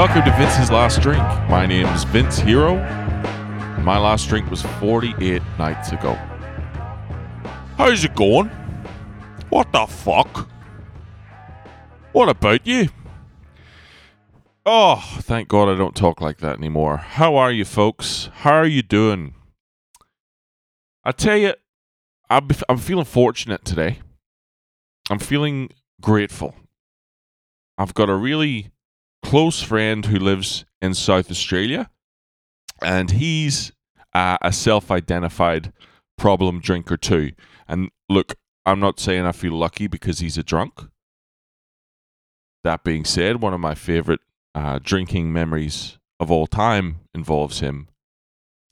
Welcome to Vince's Last Drink. My name is Vince Hero. My last drink was 48 nights ago. How's it going? What the fuck? What about you? Oh, thank God I don't talk like that anymore. How are you, folks? How are you doing? I tell you, I'm, I'm feeling fortunate today. I'm feeling grateful. I've got a really close friend who lives in South Australia, and he's uh, a self identified problem drinker too. And look, I'm not saying I feel lucky because he's a drunk. That being said, one of my favorite uh, drinking memories of all time involves him.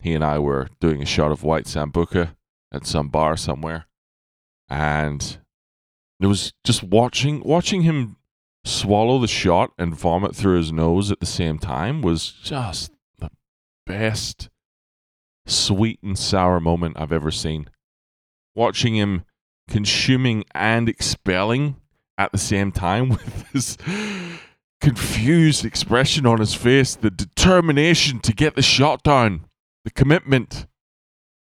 He and I were doing a shot of White Sambuca at some bar somewhere, and it was just watching watching him swallow the shot and vomit through his nose at the same time was just the best sweet and sour moment I've ever seen. Watching him consuming and expelling at the same time with this confused expression on his face, the determination to get the shot down, the commitment,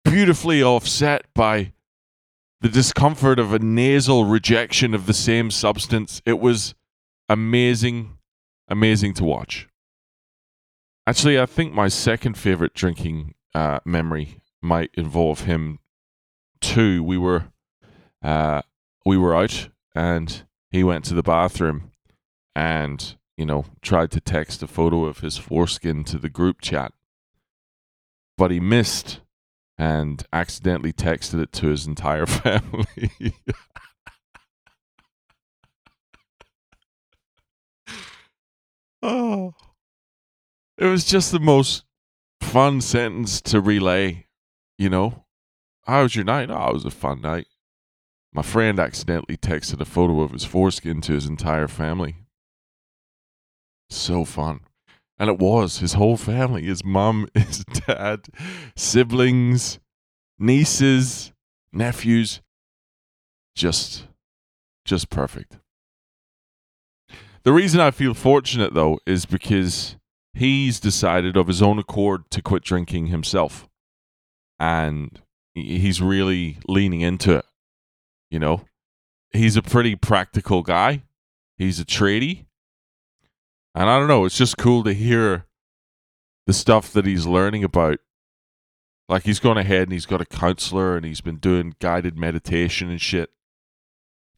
beautifully offset by the discomfort of a nasal rejection of the same substance. It was amazing, amazing to watch. Actually, I think my second favorite drinking uh, memory might involve him too. We were uh, we were out, and he went to the bathroom, and you know tried to text a photo of his foreskin to the group chat, but he missed and accidentally texted it to his entire family. It was just the most fun sentence to relay. You know, how was your night? Oh, it was a fun night. My friend accidentally texted a photo of his foreskin to his entire family. So fun. And it was his whole family his mum, his dad, siblings, nieces, nephews. Just, just perfect. The reason I feel fortunate, though, is because he's decided of his own accord to quit drinking himself. And he's really leaning into it. You know, he's a pretty practical guy. He's a tradie. And I don't know, it's just cool to hear the stuff that he's learning about. Like he's gone ahead and he's got a counselor and he's been doing guided meditation and shit,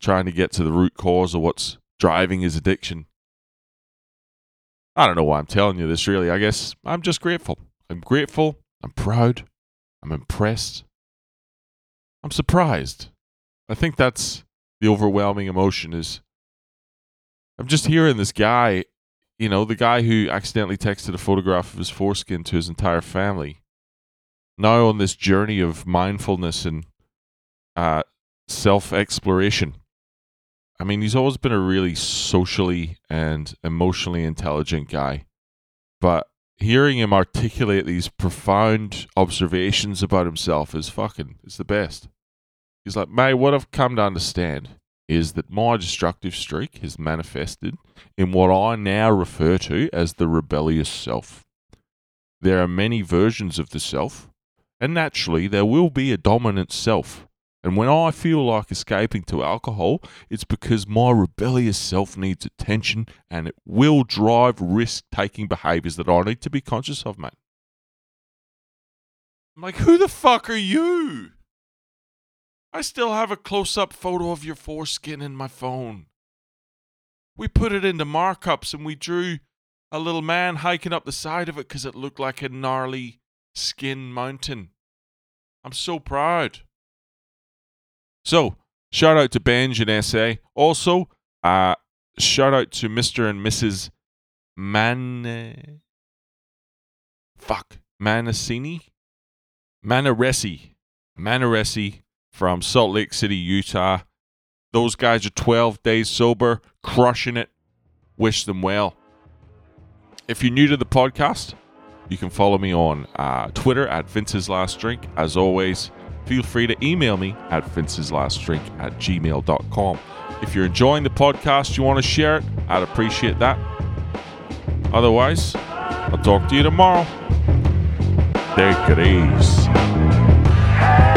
trying to get to the root cause of what's driving his addiction. I don't know why I'm telling you this, really. I guess I'm just grateful. I'm grateful. I'm proud. I'm impressed. I'm surprised. I think that's the overwhelming emotion is I'm just hearing this guy, you know, the guy who accidentally texted a photograph of his foreskin to his entire family. Now on this journey of mindfulness and uh, self exploration. I mean, he's always been a really socially and emotionally intelligent guy. But hearing him articulate these profound observations about himself is fucking, it's the best. He's like, mate, what I've come to understand is that my destructive streak has manifested in what I now refer to as the rebellious self. There are many versions of the self, and naturally, there will be a dominant self. And when I feel like escaping to alcohol, it's because my rebellious self needs attention and it will drive risk taking behaviors that I need to be conscious of, mate. I'm like, who the fuck are you? I still have a close up photo of your foreskin in my phone. We put it into markups and we drew a little man hiking up the side of it because it looked like a gnarly skin mountain. I'm so proud. So, shout out to Benj and SA. Also, uh, shout out to Mr. and Mrs. Man. Fuck. Manasini? Manaresi. Manaresi from Salt Lake City, Utah. Those guys are 12 days sober, crushing it. Wish them well. If you're new to the podcast, you can follow me on uh, Twitter at Vince's Last Drink. As always, feel free to email me at Vince's Last Drink at gmail.com. If you're enjoying the podcast, you want to share it, I'd appreciate that. Otherwise, I'll talk to you tomorrow. Take it easy.